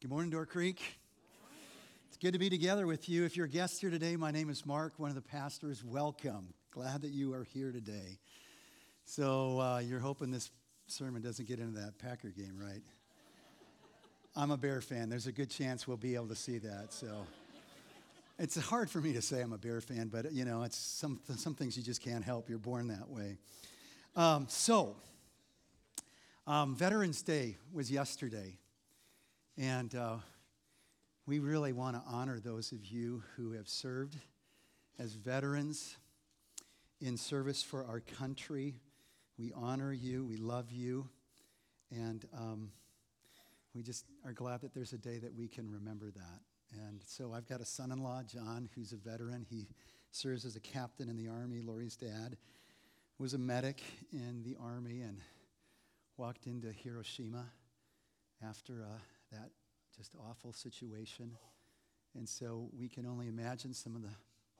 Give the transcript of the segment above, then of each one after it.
Good morning, Door Creek. It's good to be together with you. If you're a guest here today, my name is Mark, one of the pastors. Welcome. Glad that you are here today. So, uh, you're hoping this sermon doesn't get into that Packer game, right? I'm a Bear fan. There's a good chance we'll be able to see that. So, it's hard for me to say I'm a Bear fan, but you know, it's some, some things you just can't help. You're born that way. Um, so, um, Veterans Day was yesterday. And uh, we really want to honor those of you who have served as veterans in service for our country. We honor you, we love you, and um, we just are glad that there's a day that we can remember that. And so I've got a son in law, John, who's a veteran. He serves as a captain in the Army. Lori's dad was a medic in the Army and walked into Hiroshima after uh, that just awful situation. And so we can only imagine some of the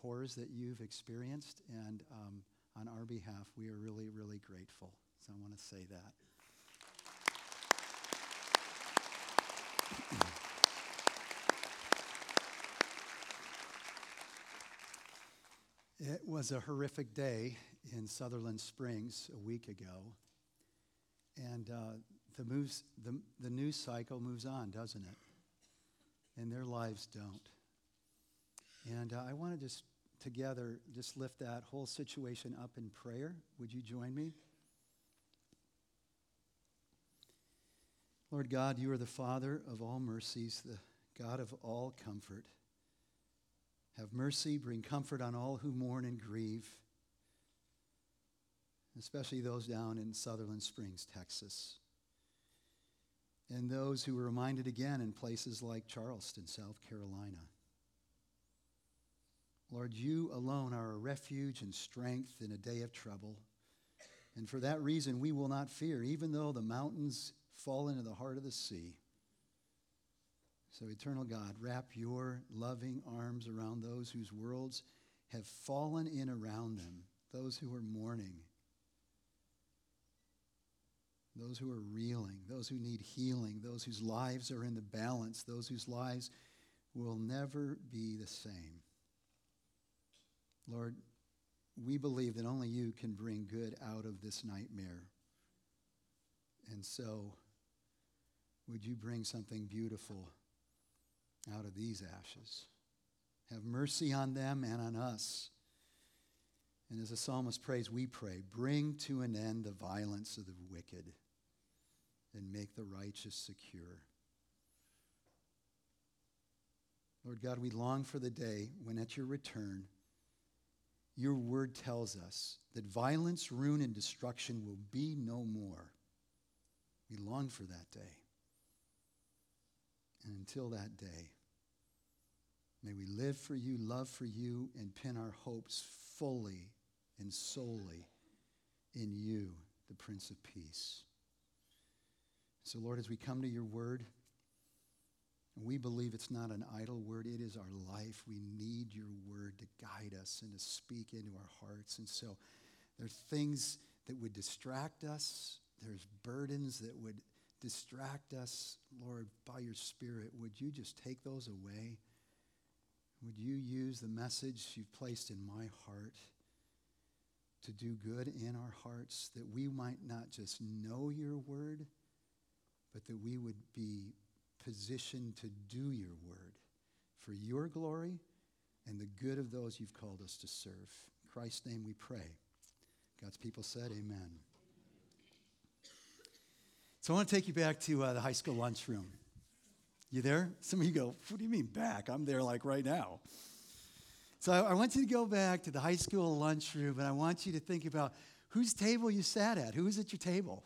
horrors that you've experienced. And um, on our behalf, we are really, really grateful. So I want to say that. It was a horrific day in Sutherland Springs a week ago. And uh, the, moves, the, the news cycle moves on, doesn't it? And their lives don't. And uh, I want to just together just lift that whole situation up in prayer. Would you join me? Lord God, you are the Father of all mercies, the God of all comfort. Have mercy, bring comfort on all who mourn and grieve, especially those down in Sutherland Springs, Texas and those who were reminded again in places like Charleston, South Carolina. Lord, you alone are a refuge and strength in a day of trouble. And for that reason, we will not fear, even though the mountains fall into the heart of the sea. So, eternal God, wrap your loving arms around those whose worlds have fallen in around them, those who are mourning those who are reeling, those who need healing, those whose lives are in the balance, those whose lives will never be the same. Lord, we believe that only you can bring good out of this nightmare. And so, would you bring something beautiful out of these ashes? Have mercy on them and on us. And as the psalmist prays, we pray, bring to an end the violence of the wicked and make the righteous secure. Lord God, we long for the day when at your return, your word tells us that violence, ruin, and destruction will be no more. We long for that day. And until that day, may we live for you, love for you, and pin our hopes fully and solely in you, the Prince of Peace. So, Lord, as we come to your word, we believe it's not an idle word, it is our life. We need your word to guide us and to speak into our hearts. And so, there are things that would distract us, there's burdens that would distract us. Lord, by your Spirit, would you just take those away? Would you use the message you've placed in my heart to do good in our hearts that we might not just know your word? but that we would be positioned to do your word for your glory and the good of those you've called us to serve. In Christ's name we pray. God's people said, Amen. So I want to take you back to uh, the high school lunchroom. You there? Some of you go, What do you mean back? I'm there like right now. So I, want you to go back to the high school lunchroom and I want you to think about whose table you sat at. Who was at your table?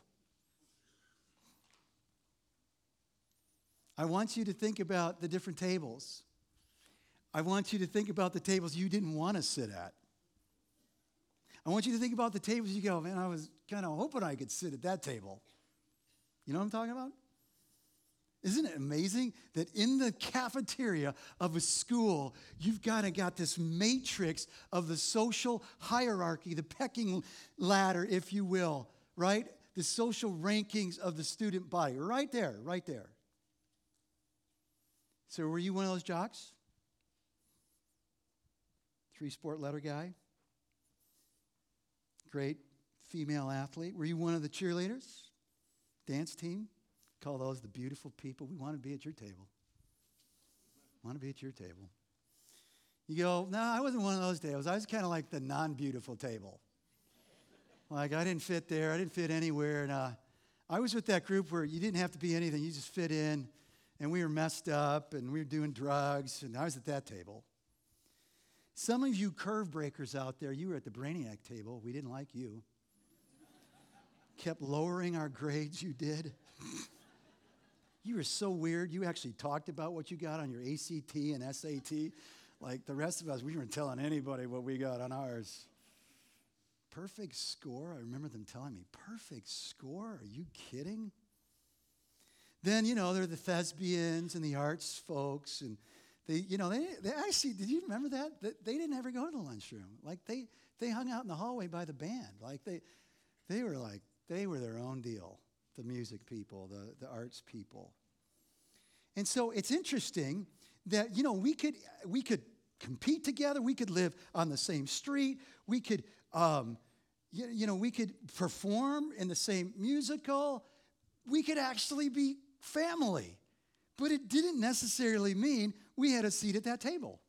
I want you to think about the different tables. I want you to think about the tables you didn't want to sit at. I want you to think about the tables you go, man, I was kind of hoping I could sit at that table. You know what I'm talking about? Isn't it amazing that in the cafeteria of a school, you've kind of got this matrix of the social hierarchy, the pecking ladder, if you will, right? The social rankings of the student body, right there, right there. So, were you one of those jocks? Three sport letter guy? Great female athlete. Were you one of the cheerleaders? Dance team? Call those the beautiful people. We want to be at your table. Want to be at your table. You go, no, I wasn't one of those tables. I was kind of like the non beautiful table. Like, I didn't fit there, I didn't fit anywhere. And uh, I was with that group where you didn't have to be anything, you just fit in. And we were messed up and we were doing drugs, and I was at that table. Some of you curve breakers out there, you were at the Brainiac table. We didn't like you. Kept lowering our grades, you did. you were so weird. You actually talked about what you got on your ACT and SAT. Like the rest of us, we weren't telling anybody what we got on ours. Perfect score. I remember them telling me, perfect score? Are you kidding? Then, you know, there are the thespians and the arts folks. And they, you know, they, they actually, did you remember that? They didn't ever go to the lunchroom. Like they, they hung out in the hallway by the band. Like they, they were like, they were their own deal, the music people, the, the arts people. And so it's interesting that, you know, we could, we could compete together. We could live on the same street. We could, um, you, you know, we could perform in the same musical. We could actually be family. But it didn't necessarily mean we had a seat at that table.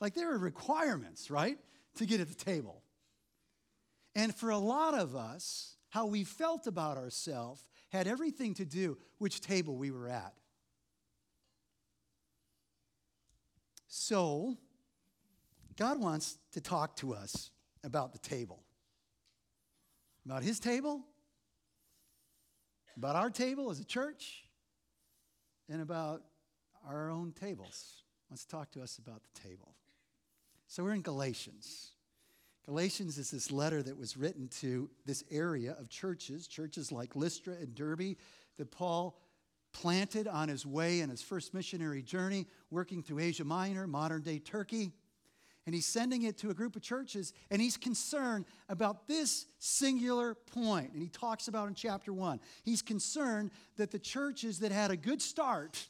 Like there are requirements, right, to get at the table. And for a lot of us, how we felt about ourselves had everything to do which table we were at. So, God wants to talk to us about the table. About his table, about our table as a church, and about our own tables. Wants to talk to us about the table. So we're in Galatians. Galatians is this letter that was written to this area of churches, churches like Lystra and Derbe, that Paul planted on his way in his first missionary journey, working through Asia Minor, modern day Turkey. And he's sending it to a group of churches, and he's concerned about this singular point. And he talks about in chapter one. He's concerned that the churches that had a good start,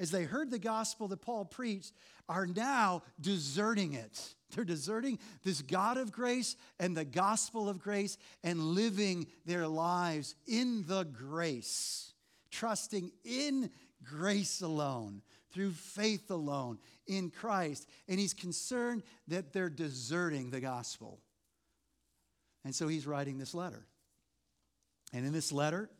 as they heard the gospel that Paul preached, are now deserting it. They're deserting this God of grace and the gospel of grace and living their lives in the grace trusting in grace alone, through faith alone, in Christ. And he's concerned that they're deserting the gospel. And so he's writing this letter. And in this letter,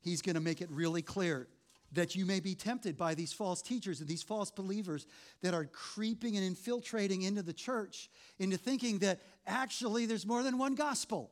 he's going to make it really clear that you may be tempted by these false teachers and these false believers that are creeping and infiltrating into the church into thinking that actually there's more than one gospel.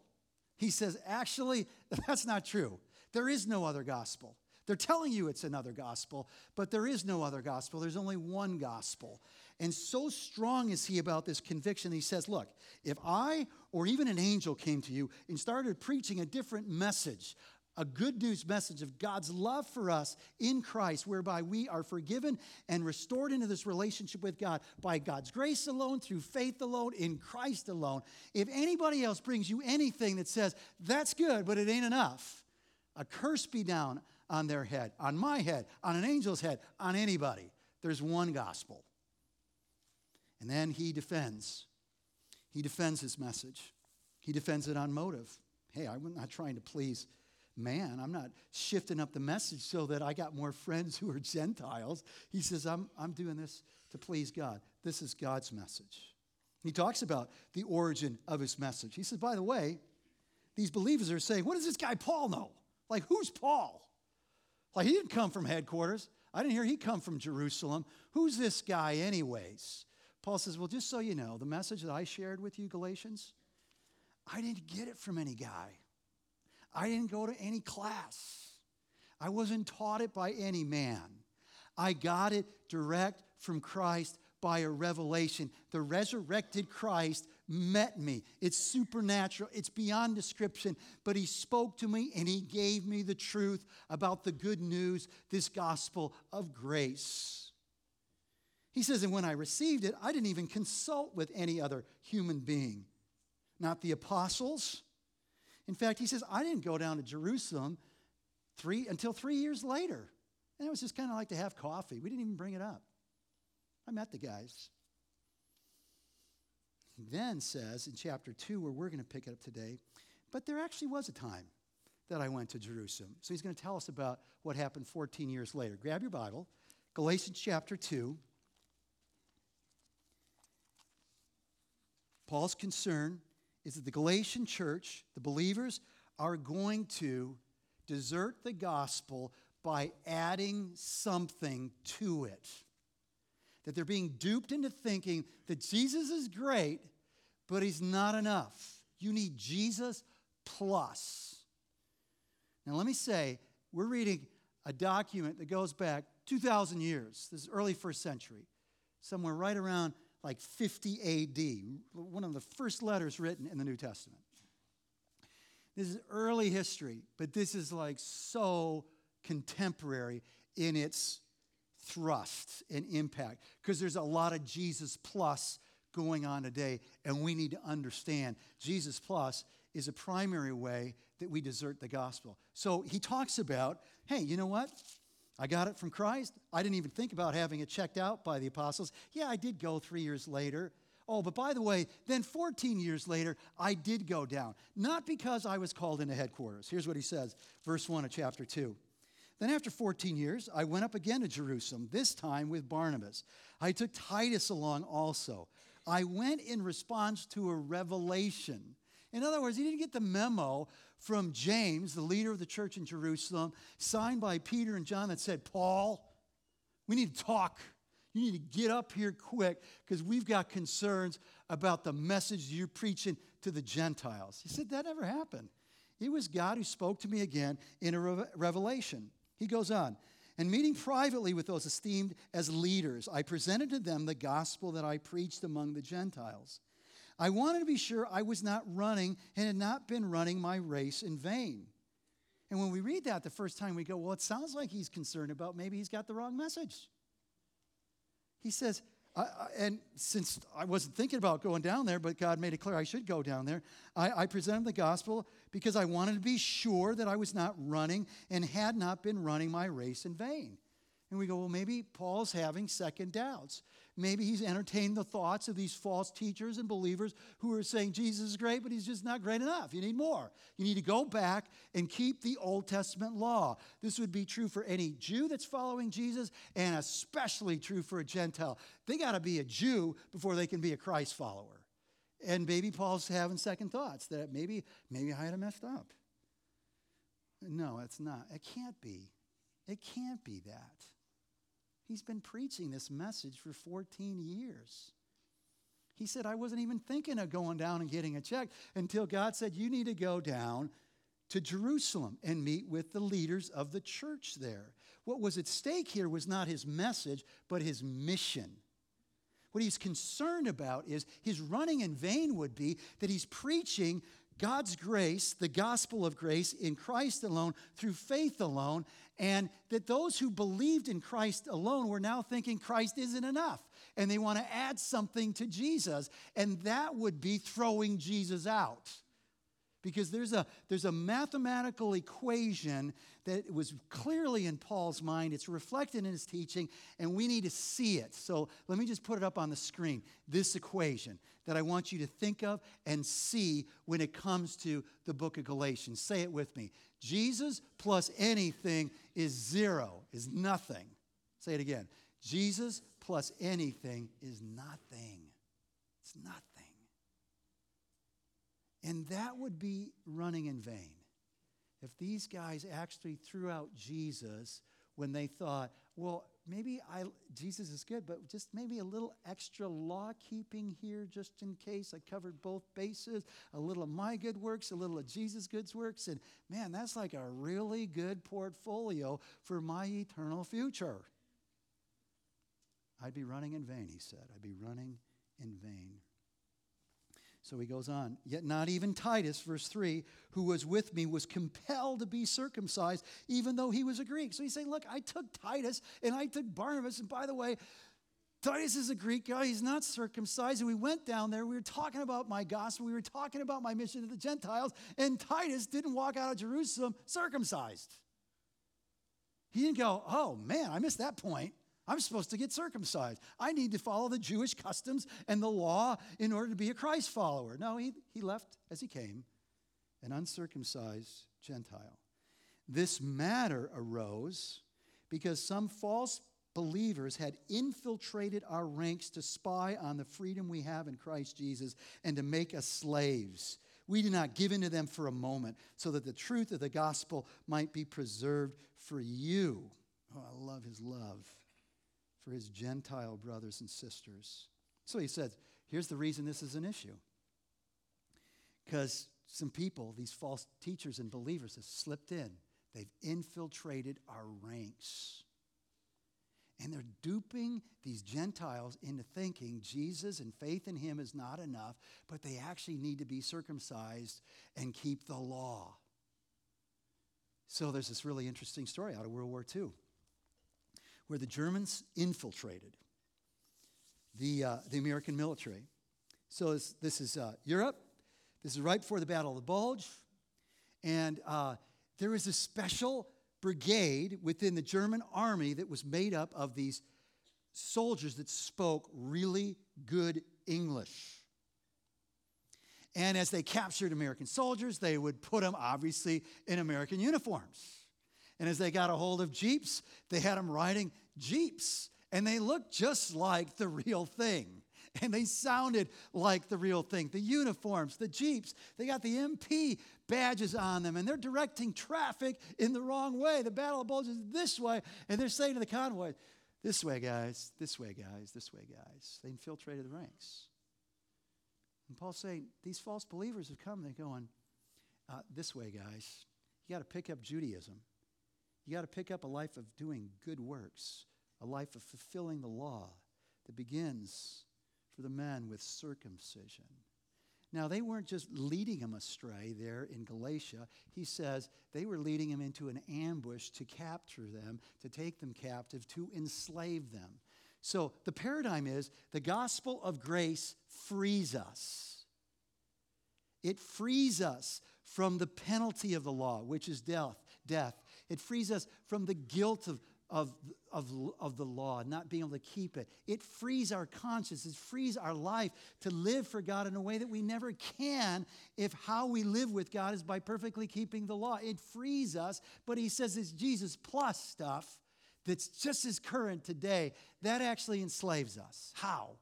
He says, actually, that's not true. There is no other gospel. They're telling you it's another gospel, but there is no other gospel. There's only one gospel. And so strong is he about this conviction, he says, Look, if I or even an angel came to you and started preaching a different message, a good news message of God's love for us in Christ, whereby we are forgiven and restored into this relationship with God by God's grace alone, through faith alone, in Christ alone. If anybody else brings you anything that says, that's good, but it ain't enough, a curse be down on their head, on my head, on an angel's head, on anybody. There's one gospel. And then he defends. He defends his message. He defends it on motive. Hey, I'm not trying to please man. I'm not shifting up the message so that I got more friends who are Gentiles. He says, I'm, I'm doing this to please God. This is God's message. He talks about the origin of his message. He says, by the way, these believers are saying, what does this guy Paul know? Like, who's Paul? Like, he didn't come from headquarters. I didn't hear he come from Jerusalem. Who's this guy, anyways? Paul says, Well, just so you know, the message that I shared with you, Galatians, I didn't get it from any guy. I didn't go to any class. I wasn't taught it by any man. I got it direct from Christ by a revelation. The resurrected Christ met me. It's supernatural, it's beyond description, but he spoke to me and he gave me the truth about the good news, this gospel of grace. He says, and when I received it, I didn't even consult with any other human being, not the apostles. In fact, he says, I didn't go down to Jerusalem three, until three years later. And it was just kind of like to have coffee. We didn't even bring it up. I met the guys. He then says in chapter 2, where we're going to pick it up today, but there actually was a time that I went to Jerusalem. So he's going to tell us about what happened 14 years later. Grab your Bible, Galatians chapter 2. Paul's concern is that the Galatian church, the believers, are going to desert the gospel by adding something to it. That they're being duped into thinking that Jesus is great, but he's not enough. You need Jesus plus. Now, let me say, we're reading a document that goes back 2,000 years. This is early first century, somewhere right around like 50 AD, one of the first letters written in the New Testament. This is early history, but this is like so contemporary in its thrust and impact because there's a lot of Jesus plus going on today, and we need to understand Jesus plus is a primary way that we desert the gospel. So he talks about, hey, you know what? I got it from Christ. I didn't even think about having it checked out by the apostles. Yeah, I did go three years later. Oh, but by the way, then 14 years later, I did go down. Not because I was called into headquarters. Here's what he says, verse 1 of chapter 2. Then, after 14 years, I went up again to Jerusalem, this time with Barnabas. I took Titus along also. I went in response to a revelation. In other words, he didn't get the memo from James, the leader of the church in Jerusalem, signed by Peter and John that said, Paul, we need to talk. You need to get up here quick because we've got concerns about the message you're preaching to the Gentiles. He said, That never happened. It was God who spoke to me again in a revelation. He goes on, and meeting privately with those esteemed as leaders, I presented to them the gospel that I preached among the Gentiles. I wanted to be sure I was not running and had not been running my race in vain. And when we read that the first time, we go, well, it sounds like he's concerned about maybe he's got the wrong message. He says, I, I, and since I wasn't thinking about going down there, but God made it clear I should go down there, I, I presented the gospel because I wanted to be sure that I was not running and had not been running my race in vain. And we go, well, maybe Paul's having second doubts. Maybe he's entertained the thoughts of these false teachers and believers who are saying Jesus is great, but he's just not great enough. You need more. You need to go back and keep the Old Testament law. This would be true for any Jew that's following Jesus, and especially true for a Gentile. They got to be a Jew before they can be a Christ follower. And maybe Paul's having second thoughts that maybe, maybe I had messed up. No, it's not. It can't be. It can't be that. He's been preaching this message for 14 years. He said, I wasn't even thinking of going down and getting a check until God said, You need to go down to Jerusalem and meet with the leaders of the church there. What was at stake here was not his message, but his mission. What he's concerned about is his running in vain would be that he's preaching God's grace, the gospel of grace in Christ alone, through faith alone, and that those who believed in Christ alone were now thinking Christ isn't enough, and they want to add something to Jesus, and that would be throwing Jesus out because there's a, there's a mathematical equation that was clearly in Paul's mind. It's reflected in his teaching, and we need to see it. So let me just put it up on the screen this equation that I want you to think of and see when it comes to the book of Galatians. Say it with me Jesus plus anything is zero, is nothing. Say it again Jesus plus anything is nothing. It's nothing. And that would be running in vain. If these guys actually threw out Jesus when they thought, well, maybe I, Jesus is good, but just maybe a little extra law keeping here just in case I covered both bases, a little of my good works, a little of Jesus' good works. And man, that's like a really good portfolio for my eternal future. I'd be running in vain, he said. I'd be running in vain. So he goes on, yet not even Titus, verse 3, who was with me, was compelled to be circumcised, even though he was a Greek. So he's saying, Look, I took Titus and I took Barnabas, and by the way, Titus is a Greek guy. He's not circumcised. And we went down there. We were talking about my gospel. We were talking about my mission to the Gentiles. And Titus didn't walk out of Jerusalem circumcised. He didn't go, oh man, I missed that point. I'm supposed to get circumcised. I need to follow the Jewish customs and the law in order to be a Christ follower. No, he, he left as he came, an uncircumcised Gentile. This matter arose because some false believers had infiltrated our ranks to spy on the freedom we have in Christ Jesus and to make us slaves. We did not give in to them for a moment so that the truth of the gospel might be preserved for you. Oh, I love his love for his Gentile brothers and sisters. So he says, here's the reason this is an issue. Because some people, these false teachers and believers, have slipped in. They've infiltrated our ranks. And they're duping these Gentiles into thinking Jesus and faith in him is not enough, but they actually need to be circumcised and keep the law. So there's this really interesting story out of World War II where the Germans infiltrated the, uh, the American military. So this, this is uh, Europe. This is right before the Battle of the Bulge. And uh, there was a special brigade within the German army that was made up of these soldiers that spoke really good English. And as they captured American soldiers, they would put them obviously in American uniforms. And as they got a hold of Jeeps, they had them riding Jeeps. And they looked just like the real thing. And they sounded like the real thing. The uniforms, the Jeeps, they got the MP badges on them, and they're directing traffic in the wrong way. The Battle of Bulge is this way, and they're saying to the convoy, This way, guys, this way, guys, this way, guys. They infiltrated the ranks. And Paul's saying, These false believers have come, they're going, uh, This way, guys. You got to pick up Judaism. You got to pick up a life of doing good works, a life of fulfilling the law that begins for the men with circumcision. Now, they weren't just leading him astray there in Galatia. He says they were leading him into an ambush to capture them, to take them captive, to enslave them. So the paradigm is the gospel of grace frees us. It frees us from the penalty of the law, which is death. Death. It frees us from the guilt of, of, of, of the law, not being able to keep it. It frees our conscience, it frees our life to live for God in a way that we never can if how we live with God is by perfectly keeping the law. It frees us, but he says it's Jesus plus stuff that's just as current today. That actually enslaves us. How?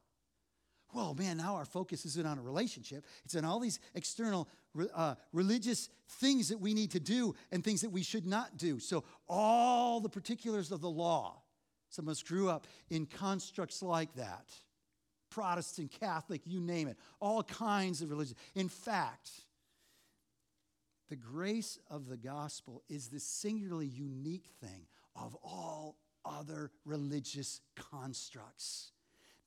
Well, man, now our focus isn't on a relationship. It's on all these external uh, religious things that we need to do and things that we should not do. So, all the particulars of the law. Some of us grew up in constructs like that Protestant, Catholic, you name it, all kinds of religions. In fact, the grace of the gospel is the singularly unique thing of all other religious constructs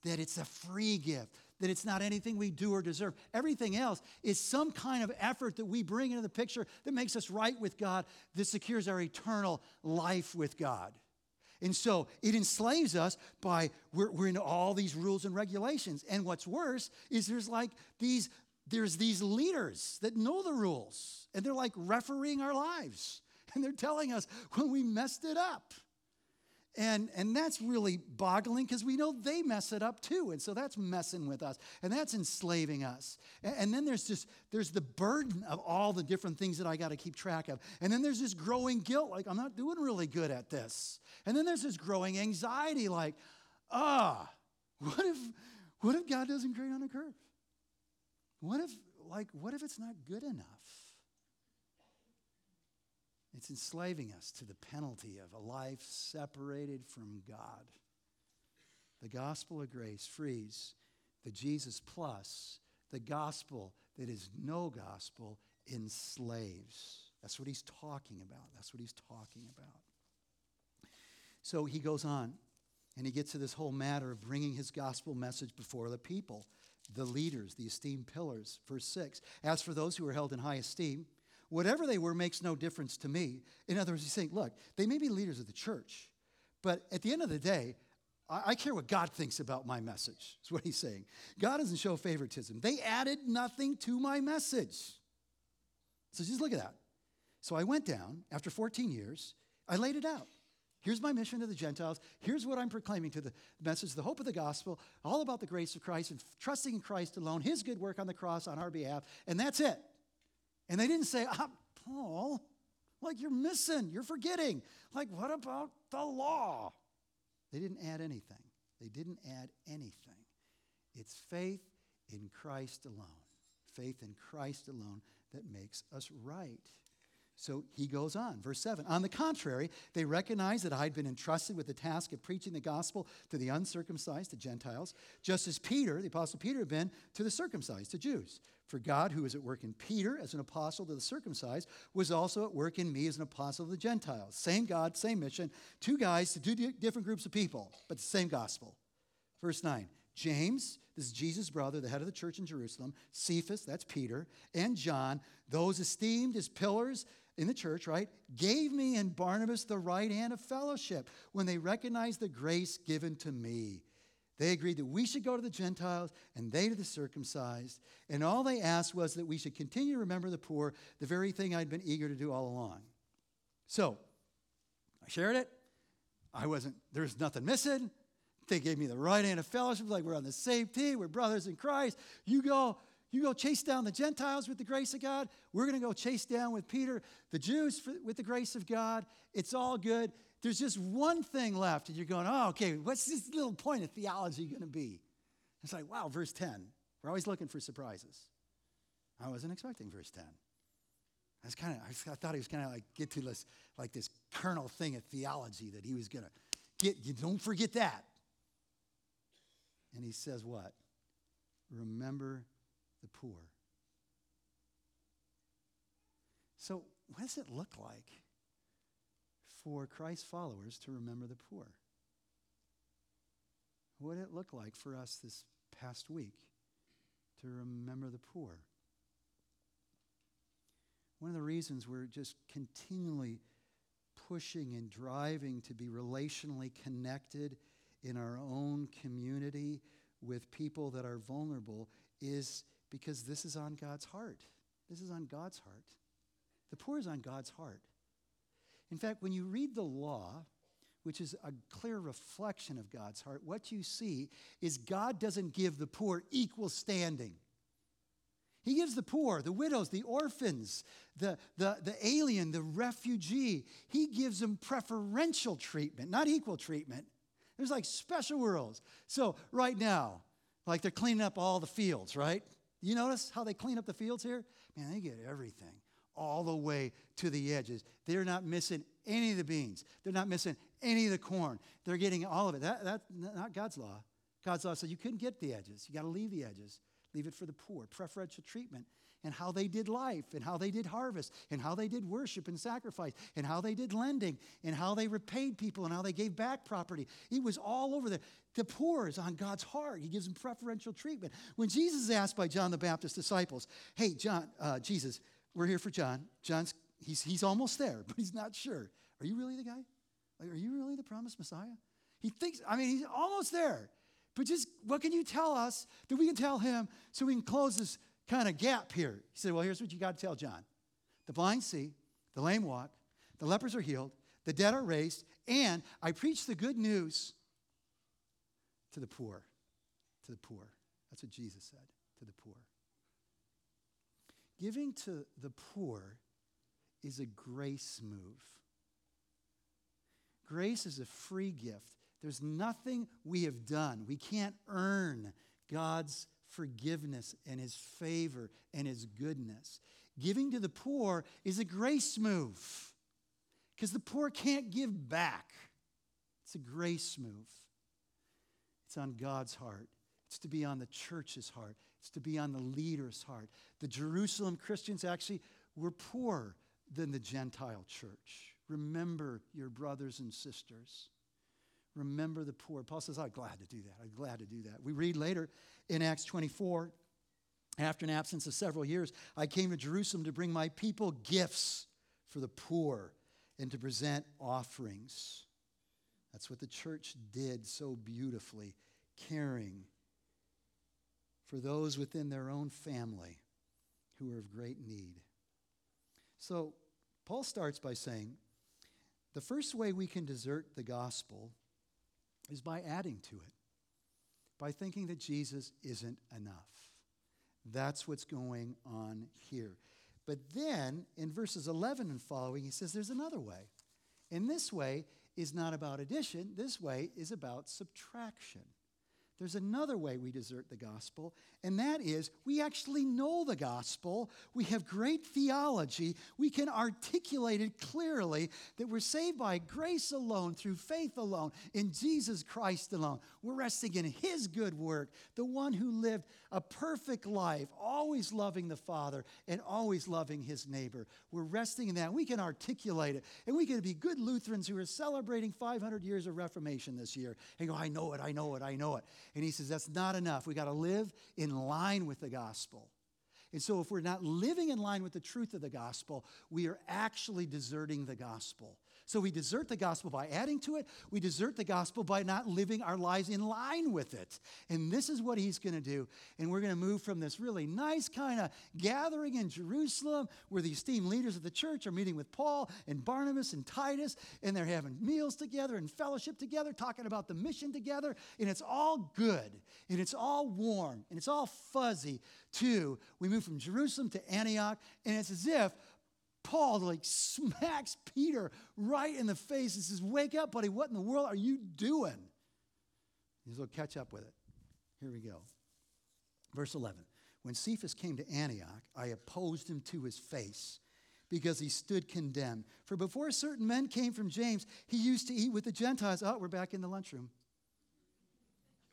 that it's a free gift, that it's not anything we do or deserve. Everything else is some kind of effort that we bring into the picture that makes us right with God, that secures our eternal life with God. And so it enslaves us by we're, we're all these rules and regulations. And what's worse is there's like these there's these leaders that know the rules and they're like refereeing our lives and they're telling us when we messed it up and, and that's really boggling because we know they mess it up too. And so that's messing with us and that's enslaving us. And, and then there's just, there's the burden of all the different things that I got to keep track of. And then there's this growing guilt, like, I'm not doing really good at this. And then there's this growing anxiety, like, ah, what if, what if God doesn't grade on a curve? What if, like, what if it's not good enough? It's enslaving us to the penalty of a life separated from God. The gospel of grace frees the Jesus plus, the gospel that is no gospel enslaves. That's what he's talking about. That's what he's talking about. So he goes on and he gets to this whole matter of bringing his gospel message before the people, the leaders, the esteemed pillars. Verse 6 As for those who are held in high esteem, Whatever they were makes no difference to me. In other words, he's saying, look, they may be leaders of the church, but at the end of the day, I, care what God thinks about my message, is what he's saying. God doesn't show favoritism. They added nothing to my message. So just look at that. So I went down after 14 years, I laid it out. Here's my mission to the Gentiles. Here's what I'm proclaiming to the message, the hope of the gospel, all about the grace of Christ and trusting in Christ alone, his good work on the cross on our behalf, and that's it. And they didn't say, ah, Paul, like you're missing, you're forgetting. Like, what about the law? They didn't add anything. They didn't add anything. It's faith in Christ alone. Faith in Christ alone that makes us right. So he goes on, verse 7. On the contrary, they recognized that I had been entrusted with the task of preaching the gospel to the uncircumcised, the Gentiles, just as Peter, the apostle Peter, had been to the circumcised, to Jews. For God, who was at work in Peter as an apostle to the circumcised, was also at work in me as an apostle to the Gentiles. Same God, same mission, two guys to two different groups of people, but the same gospel. Verse 9 James, this is Jesus' brother, the head of the church in Jerusalem, Cephas, that's Peter, and John, those esteemed as pillars in the church, right, gave me and Barnabas the right hand of fellowship when they recognized the grace given to me. They agreed that we should go to the Gentiles and they to the circumcised. And all they asked was that we should continue to remember the poor, the very thing I'd been eager to do all along. So I shared it. I wasn't, there's nothing missing. They gave me the right hand of fellowship, like we're on the same team, we're brothers in Christ. You go, you go chase down the Gentiles with the grace of God. We're going to go chase down with Peter the Jews for, with the grace of God. It's all good. There's just one thing left, and you're going, oh, okay, what's this little point of theology going to be? It's like, wow, verse 10. We're always looking for surprises. I wasn't expecting verse 10. I was kind of, I thought he was kind of like get to this, like this kernel thing of theology that he was going to get. You don't forget that. And he says what? Remember the poor. So, what does it look like for Christ's followers to remember the poor? What did it look like for us this past week to remember the poor? One of the reasons we're just continually pushing and driving to be relationally connected in our own community with people that are vulnerable is because this is on God's heart. This is on God's heart. The poor is on God's heart. In fact, when you read the law, which is a clear reflection of God's heart, what you see is God doesn't give the poor equal standing. He gives the poor, the widows, the orphans, the, the, the alien, the refugee, he gives them preferential treatment, not equal treatment. There's like special rules. So, right now, like they're cleaning up all the fields, right? You notice how they clean up the fields here? Man, they get everything all the way to the edges. They're not missing any of the beans. They're not missing any of the corn. They're getting all of it. That, that's not God's law. God's law said you couldn't get the edges. You got to leave the edges. Leave it for the poor. Preferential treatment and how they did life and how they did harvest and how they did worship and sacrifice and how they did lending and how they repaid people and how they gave back property. It was all over there. The poor is on God's heart. He gives them preferential treatment. When Jesus is asked by John the Baptist's disciples, hey, John, uh, Jesus, we're here for John. John's, he's, he's almost there, but he's not sure. Are you really the guy? Like, are you really the promised Messiah? He thinks, I mean, he's almost there. But just what can you tell us that we can tell him so we can close this kind of gap here. He said, Well, here's what you got to tell John the blind see, the lame walk, the lepers are healed, the dead are raised, and I preach the good news to the poor. To the poor. That's what Jesus said to the poor. Giving to the poor is a grace move. Grace is a free gift. There's nothing we have done. We can't earn God's forgiveness and his favor and his goodness. Giving to the poor is a grace move because the poor can't give back. It's a grace move. It's on God's heart. It's to be on the church's heart. It's to be on the leader's heart. The Jerusalem Christians actually were poorer than the Gentile church. Remember your brothers and sisters. Remember the poor. Paul says, I'm glad to do that. I'm glad to do that. We read later in Acts 24, after an absence of several years, I came to Jerusalem to bring my people gifts for the poor and to present offerings. That's what the church did so beautifully, caring for those within their own family who are of great need. So, Paul starts by saying, The first way we can desert the gospel is by adding to it, by thinking that Jesus isn't enough. That's what's going on here. But then in verses 11 and following, he says there's another way. And this way is not about addition, this way is about subtraction. There's another way we desert the gospel, and that is we actually know the gospel. We have great theology. We can articulate it clearly that we're saved by grace alone, through faith alone, in Jesus Christ alone. We're resting in His good work, the one who lived a perfect life, always loving the Father and always loving His neighbor. We're resting in that. We can articulate it, and we can be good Lutherans who are celebrating 500 years of Reformation this year and go, I know it, I know it, I know it. And he says, that's not enough. We got to live in line with the gospel. And so, if we're not living in line with the truth of the gospel, we are actually deserting the gospel. So we desert the gospel by adding to it. We desert the gospel by not living our lives in line with it. And this is what he's going to do. And we're going to move from this really nice kind of gathering in Jerusalem where the esteemed leaders of the church are meeting with Paul and Barnabas and Titus, and they're having meals together and fellowship together, talking about the mission together. And it's all good, and it's all warm, and it's all fuzzy, too. We move from Jerusalem to Antioch, and it's as if Paul like smacks Peter right in the face and says, Wake up, buddy. What in the world are you doing? He's going to catch up with it. Here we go. Verse 11. When Cephas came to Antioch, I opposed him to his face because he stood condemned. For before certain men came from James, he used to eat with the Gentiles. Oh, we're back in the lunchroom.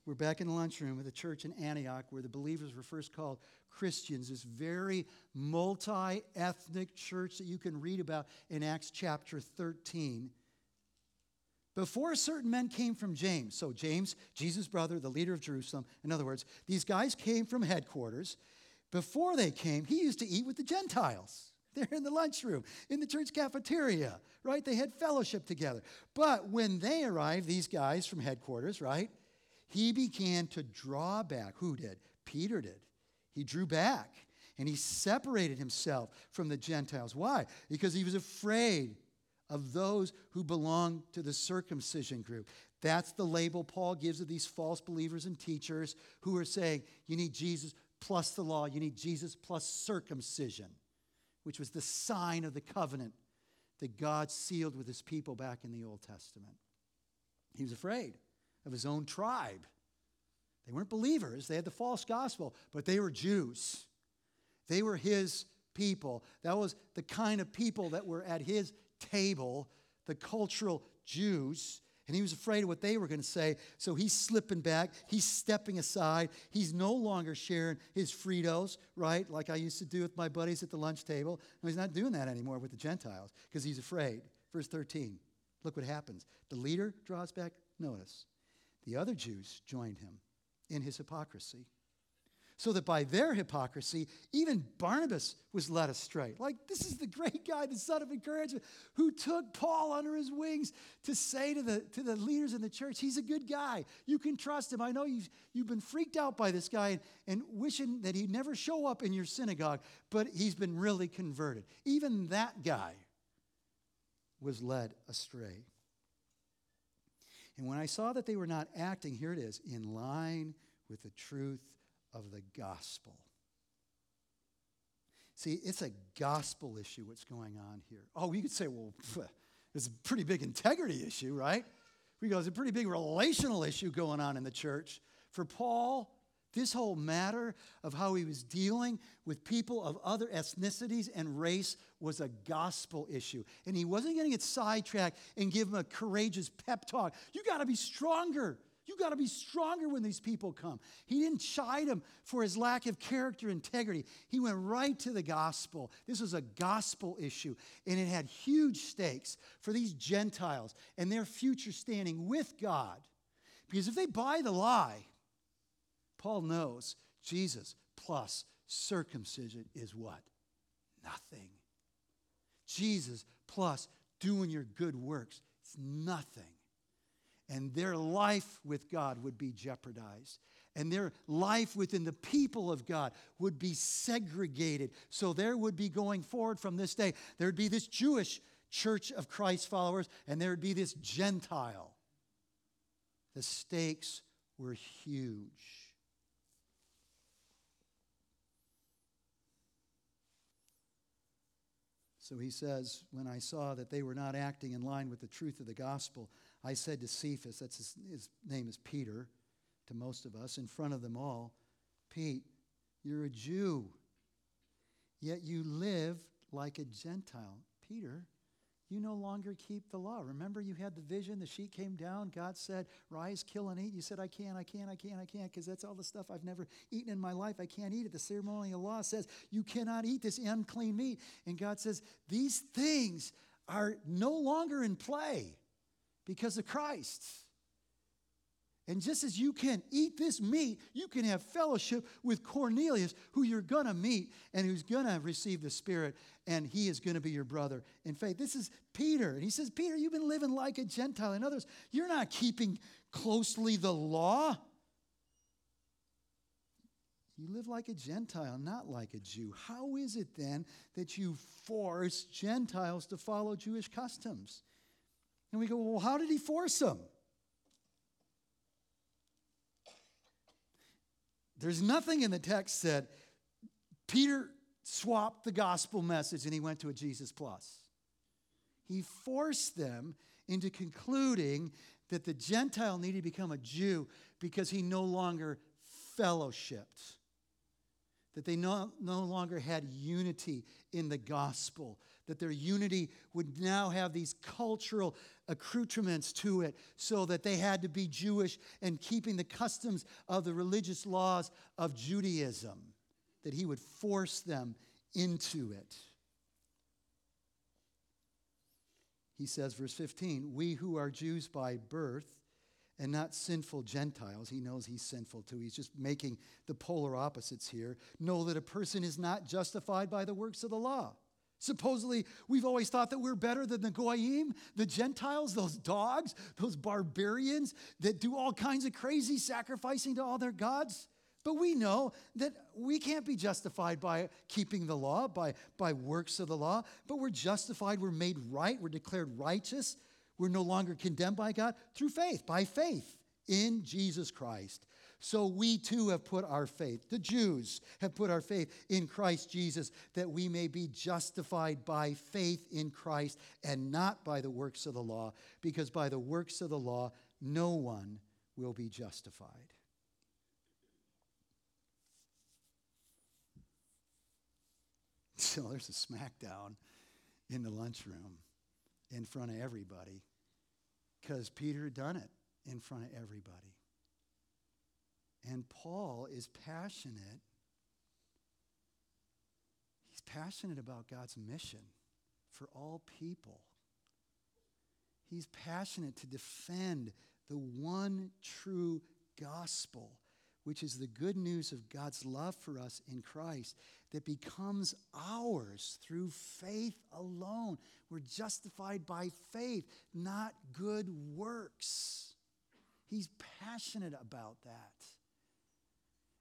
We're back in the lunchroom of the church in Antioch where the believers were first called Christians, this very multi ethnic church that you can read about in Acts chapter 13. Before certain men came from James, so James, Jesus' brother, the leader of Jerusalem, in other words, these guys came from headquarters. Before they came, he used to eat with the Gentiles. They're in the lunchroom, in the church cafeteria, right? They had fellowship together. But when they arrived, these guys from headquarters, right? He began to draw back. Who did? Peter did. He drew back and he separated himself from the Gentiles. Why? Because he was afraid of those who belong to the circumcision group. That's the label Paul gives of these false believers and teachers who are saying you need Jesus plus the law, you need Jesus plus circumcision, which was the sign of the covenant that God sealed with his people back in the Old Testament. He was afraid of his own tribe. They weren't believers, they had the false gospel, but they were Jews. They were his people. That was the kind of people that were at his table, the cultural Jews. And he was afraid of what they were going to say. So he's slipping back. He's stepping aside. He's no longer sharing his Fritos, right? Like I used to do with my buddies at the lunch table. No, he's not doing that anymore with the Gentiles because he's afraid. Verse 13. Look what happens. The leader draws back. Notice. The other Jews joined him in his hypocrisy. So that by their hypocrisy, even Barnabas was led astray. Like, this is the great guy, the son of encouragement, who took Paul under his wings to say to the, to the leaders in the church, he's a good guy. You can trust him. I know you've, you've been freaked out by this guy and, and wishing that he'd never show up in your synagogue, but he's been really converted. Even that guy was led astray. And when I saw that they were not acting, here it is, in line with the truth of the gospel. See, it's a gospel issue what's going on here. Oh, you could say, well, it's a pretty big integrity issue, right? We go, it's a pretty big relational issue going on in the church. For Paul, this whole matter of how he was dealing with people of other ethnicities and race was a gospel issue. And he wasn't going to get sidetracked and give him a courageous pep talk. You got to be stronger. You got to be stronger when these people come. He didn't chide him for his lack of character integrity. He went right to the gospel. This was a gospel issue, and it had huge stakes for these Gentiles and their future standing with God. Because if they buy the lie, Paul knows Jesus plus circumcision is what? Nothing. Jesus plus doing your good works, it's nothing. And their life with God would be jeopardized. And their life within the people of God would be segregated. So there would be going forward from this day, there would be this Jewish church of Christ followers, and there would be this Gentile. The stakes were huge. So he says, When I saw that they were not acting in line with the truth of the gospel, I said to Cephas, that's his, his name is Peter to most of us, in front of them all, Pete, you're a Jew, yet you live like a Gentile. Peter, you no longer keep the law. Remember, you had the vision, the sheet came down, God said, Rise, kill, and eat. You said, I can't, I can't, I can't, I can't, because that's all the stuff I've never eaten in my life. I can't eat it. The ceremonial law says, You cannot eat this unclean meat. And God says, These things are no longer in play because of Christ. And just as you can eat this meat, you can have fellowship with Cornelius, who you're going to meet and who's going to receive the Spirit, and he is going to be your brother in faith. This is Peter. And he says, Peter, you've been living like a Gentile. In others, you're not keeping closely the law. You live like a Gentile, not like a Jew. How is it then that you force Gentiles to follow Jewish customs? And we go, well, how did he force them? There's nothing in the text that Peter swapped the gospel message and he went to a Jesus plus. He forced them into concluding that the Gentile needed to become a Jew because he no longer fellowshipped, that they no, no longer had unity in the gospel, that their unity would now have these cultural accoutrements to it, so that they had to be Jewish and keeping the customs of the religious laws of Judaism, that he would force them into it. He says, verse 15, we who are Jews by birth and not sinful Gentiles, he knows he's sinful too. He's just making the polar opposites here. Know that a person is not justified by the works of the law. Supposedly, we've always thought that we're better than the Goyim, the Gentiles, those dogs, those barbarians that do all kinds of crazy sacrificing to all their gods. But we know that we can't be justified by keeping the law, by, by works of the law, but we're justified, we're made right, we're declared righteous, we're no longer condemned by God through faith, by faith in Jesus Christ. So we too have put our faith, the Jews have put our faith in Christ Jesus, that we may be justified by faith in Christ and not by the works of the law, because by the works of the law, no one will be justified. So there's a smackdown in the lunchroom in front of everybody because Peter done it in front of everybody. And Paul is passionate. He's passionate about God's mission for all people. He's passionate to defend the one true gospel, which is the good news of God's love for us in Christ that becomes ours through faith alone. We're justified by faith, not good works. He's passionate about that.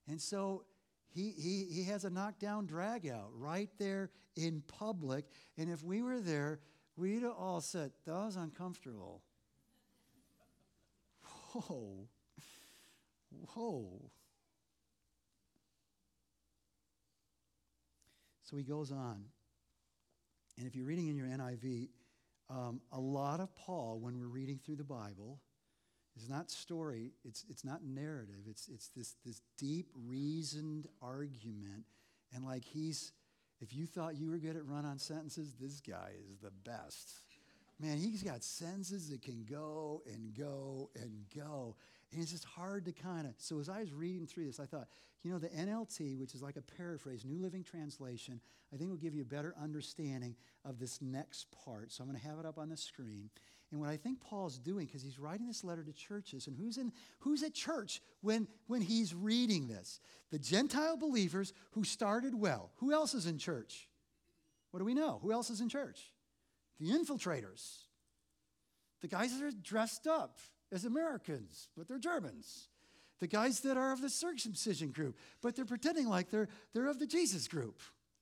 And so he, he, he has a knockdown drag out right there in public. And if we were there, we'd all said, that was uncomfortable. Whoa. Whoa. So he goes on. And if you're reading in your NIV, um, a lot of Paul, when we're reading through the Bible, it's not story, it's, it's not narrative. It's, it's this, this deep, reasoned argument. And like he's, if you thought you were good at run on sentences, this guy is the best. Man, he's got sentences that can go and go and go. And it's just hard to kind of. So as I was reading through this, I thought, you know, the NLT, which is like a paraphrase, New Living Translation, I think will give you a better understanding of this next part. So I'm going to have it up on the screen. And what I think Paul's doing, because he's writing this letter to churches, and who's, in, who's at church when, when he's reading this? The Gentile believers who started well. Who else is in church? What do we know? Who else is in church? The infiltrators. The guys that are dressed up as Americans, but they're Germans. The guys that are of the circumcision group, but they're pretending like they're, they're of the Jesus group.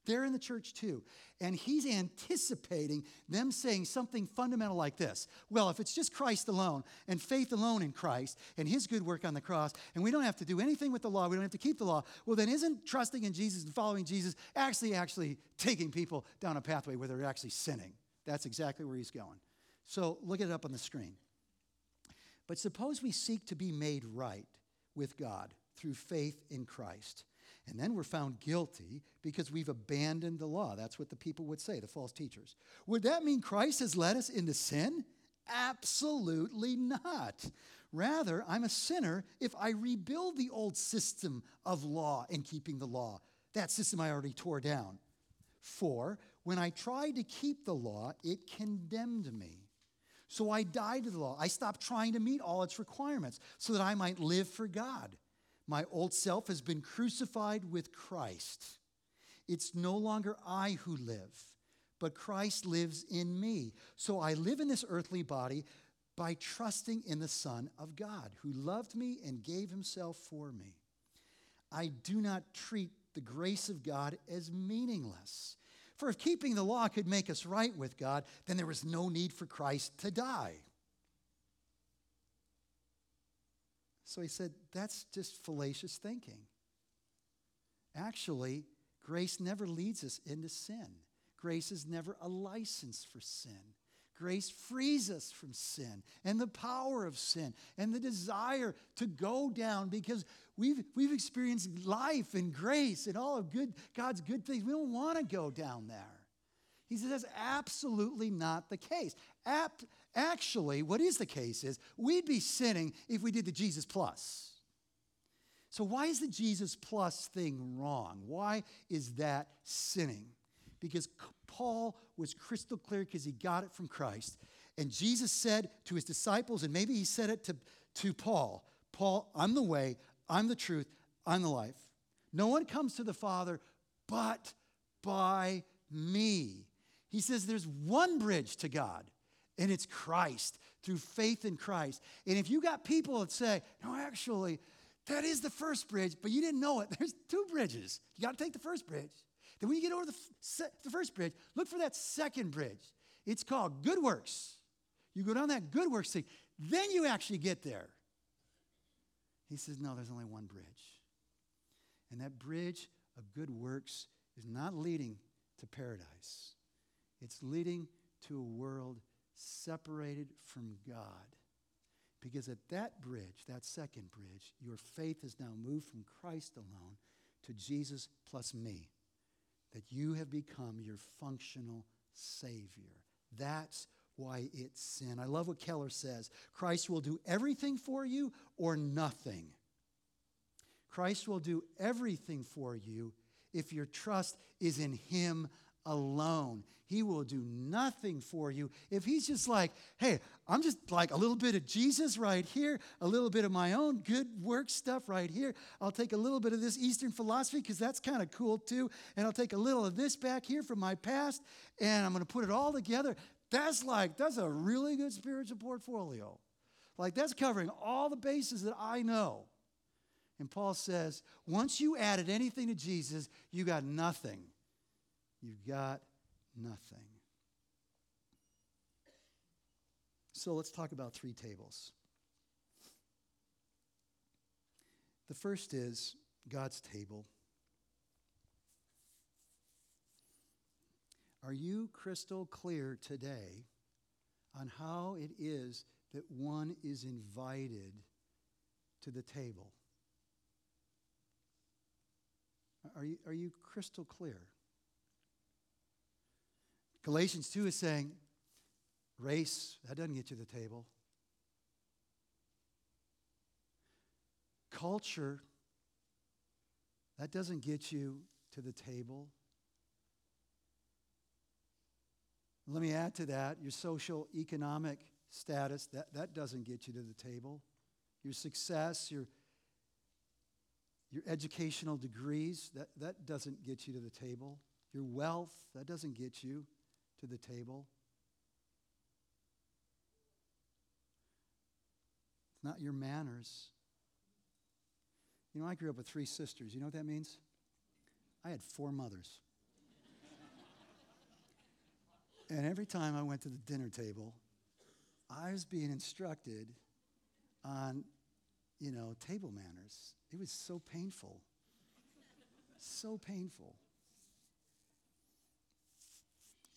They're in the church too. And he's anticipating them saying something fundamental like this Well, if it's just Christ alone and faith alone in Christ and his good work on the cross, and we don't have to do anything with the law, we don't have to keep the law, well, then isn't trusting in Jesus and following Jesus actually, actually taking people down a pathway where they're actually sinning? That's exactly where he's going. So look it up on the screen. But suppose we seek to be made right with God through faith in Christ. And then we're found guilty because we've abandoned the law. That's what the people would say, the false teachers. Would that mean Christ has led us into sin? Absolutely not. Rather, I'm a sinner if I rebuild the old system of law and keeping the law. That system I already tore down. For when I tried to keep the law, it condemned me. So I died to the law. I stopped trying to meet all its requirements so that I might live for God. My old self has been crucified with Christ. It's no longer I who live, but Christ lives in me. So I live in this earthly body by trusting in the Son of God, who loved me and gave himself for me. I do not treat the grace of God as meaningless. For if keeping the law could make us right with God, then there was no need for Christ to die. So he said, that's just fallacious thinking. Actually, grace never leads us into sin. Grace is never a license for sin. Grace frees us from sin and the power of sin and the desire to go down because we've, we've experienced life and grace and all of good, God's good things. We don't want to go down there. He says that's absolutely not the case. Ap- Actually, what is the case is we'd be sinning if we did the Jesus plus. So, why is the Jesus plus thing wrong? Why is that sinning? Because Paul was crystal clear because he got it from Christ. And Jesus said to his disciples, and maybe he said it to, to Paul Paul, I'm the way, I'm the truth, I'm the life. No one comes to the Father but by me. He says there's one bridge to God and it's Christ through faith in Christ. And if you got people that say, no, actually, that is the first bridge, but you didn't know it, there's two bridges. You got to take the first bridge. Then when you get over the, the first bridge, look for that second bridge. It's called good works. You go down that good works thing, then you actually get there. He says, no, there's only one bridge. And that bridge of good works is not leading to paradise, it's leading to a world separated from God. Because at that bridge, that second bridge, your faith has now moved from Christ alone to Jesus plus me. That you have become your functional Savior. That's why it's sin. I love what Keller says Christ will do everything for you or nothing. Christ will do everything for you if your trust is in Him alone. He will do nothing for you if he's just like, hey, I'm just like a little bit of Jesus right here, a little bit of my own good work stuff right here. I'll take a little bit of this Eastern philosophy because that's kind of cool too. And I'll take a little of this back here from my past and I'm going to put it all together. That's like, that's a really good spiritual portfolio. Like, that's covering all the bases that I know. And Paul says, once you added anything to Jesus, you got nothing. You've got nothing. So let's talk about three tables. The first is God's table. Are you crystal clear today on how it is that one is invited to the table? Are you, are you crystal clear? Galatians 2 is saying, race, that doesn't get you to the table. Culture, that doesn't get you to the table. Let me add to that your social economic status, that, that doesn't get you to the table. Your success, your, your educational degrees, that, that doesn't get you to the table. Your wealth, that doesn't get you to the table. It's not your manners. You know, I grew up with three sisters. You know what that means? I had four mothers. And every time I went to the dinner table, I was being instructed on, you know, table manners. It was so painful. so painful.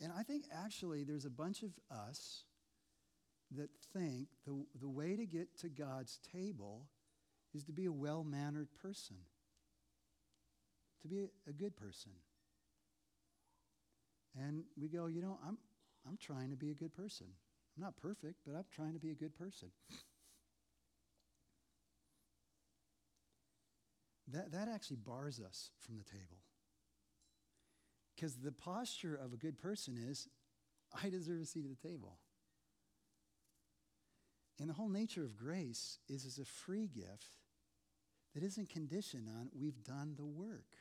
And I think actually there's a bunch of us that think the, the way to get to God's table is to be a well mannered person, to be a, good person. And we go, you know, I'm, I'm trying to be a good person. I'm not perfect, but I'm trying to be a good person. that, that actually bars us from the table. Because the posture of a good person is, I deserve a seat at the table. And the whole nature of grace is as a free gift that isn't conditioned on we've done the work.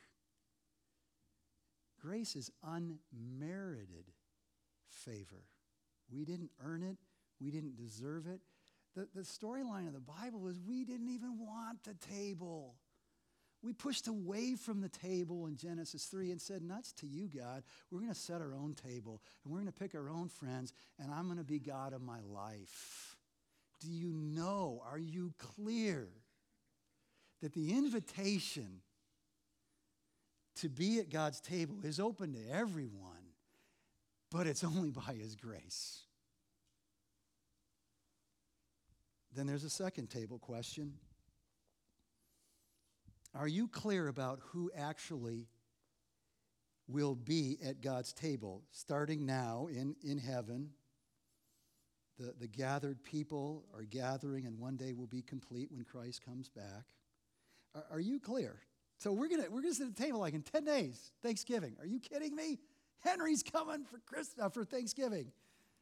Grace is unmerited favor. We didn't earn it, we didn't deserve it. The, the storyline of the Bible is we didn't even want the table. We pushed away from the table in Genesis 3 and said, Nuts to you, God. We're going to set our own table and we're going to pick our own friends, and I'm going to be God of my life. Do you know? Are you clear that the invitation to be at God's table is open to everyone, but it's only by His grace. Then there's a second table question Are you clear about who actually will be at God's table, starting now in, in heaven? The, the gathered people are gathering, and one day will be complete when Christ comes back. Are, are you clear? So we're gonna we're gonna sit at the table like in 10 days, Thanksgiving. Are you kidding me? Henry's coming for Christ, uh, for Thanksgiving.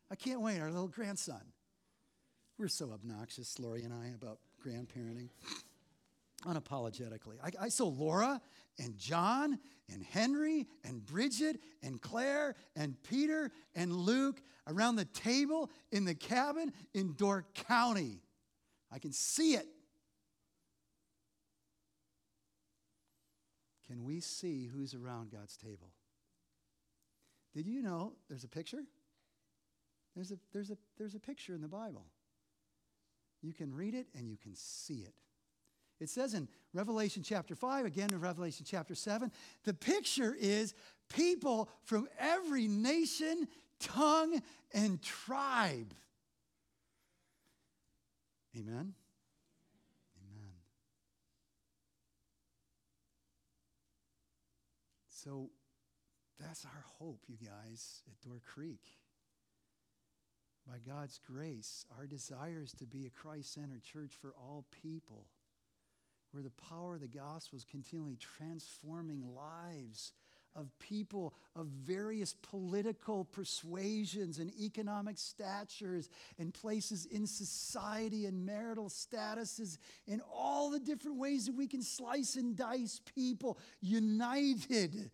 I can't wait, our little grandson. We're so obnoxious, Lori and I, about grandparenting. Unapologetically. I, I saw Laura and John and Henry and Bridget and Claire and Peter and Luke around the table in the cabin in Door County. I can see it. Can we see who's around God's table? Did you know there's a picture? There's a, there's, a, there's a picture in the Bible. You can read it and you can see it. It says in Revelation chapter 5, again in Revelation chapter 7, the picture is people from every nation, tongue, and tribe. Amen. Amen. So that's our hope, you guys, at Door Creek. By God's grace, our desire is to be a Christ centered church for all people, where the power of the gospel is continually transforming lives of people of various political persuasions and economic statures and places in society and marital statuses in all the different ways that we can slice and dice people united.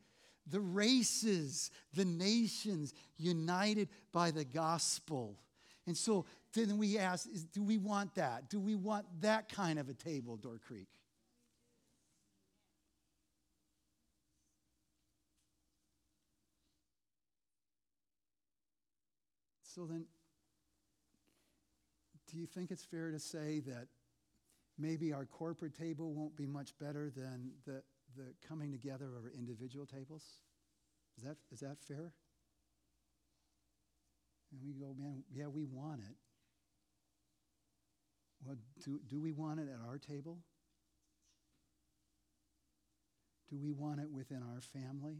The races the nations united by the gospel. And so then we ask is, do we want that? Do we want that kind of a table door creek So then, do you think it's fair to say that maybe our corporate table won't be much better than the, the coming together of our individual tables? Is that, is that fair? And we go, man, yeah, we want it. Well, do, do we want it at our table? Do we want it within our family?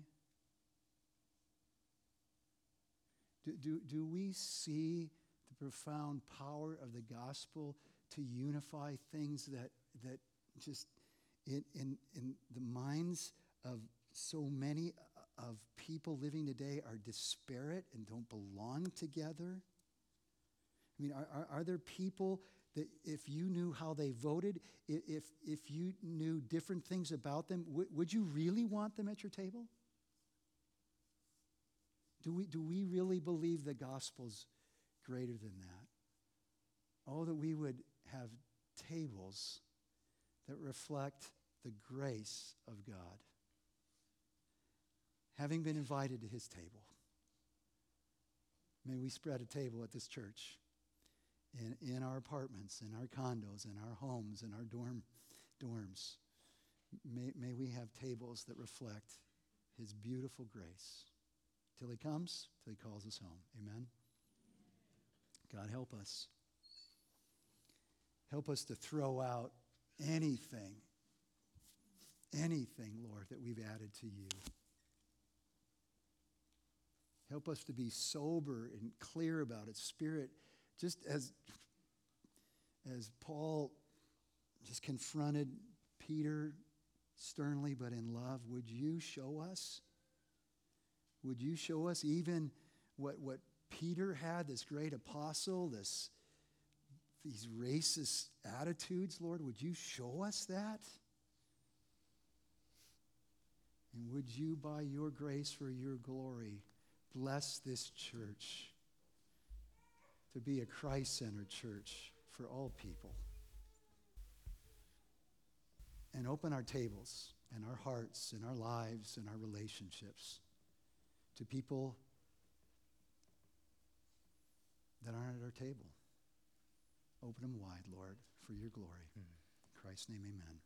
Do, do, do we see the profound power of the gospel to unify things that, that just in, in, in the minds of so many of people living today are disparate and don't belong together? I mean, are, are, are, there people that if you knew how they voted, if, if you knew different things about them, w- would you really want them at your table? Do we, do we really believe the gospel's greater than that? Oh, that we would have tables that reflect the grace of God. Having been invited to his table, May we spread a table at this church, in, in our apartments, in our condos, in our homes, in our dorm, dorms. May, may we have tables that reflect his beautiful grace till he comes, till he calls us home. Amen. God, help us. Help us to throw out anything, anything, Lord, that we've added to you. Help us to be sober and clear about it. Spirit, just as, as Paul just confronted Peter sternly but in love, would you show us? Would you show us even what, what Peter had, this great apostle, this, these racist attitudes, Lord? Would you show us that? And would you, by your grace for your glory, bless this church to be a Christ centered church for all people? And open our tables and our hearts and our lives and our relationships to people that aren't at our table. Open them wide, Lord, for your glory. Mm. In Christ's name, amen.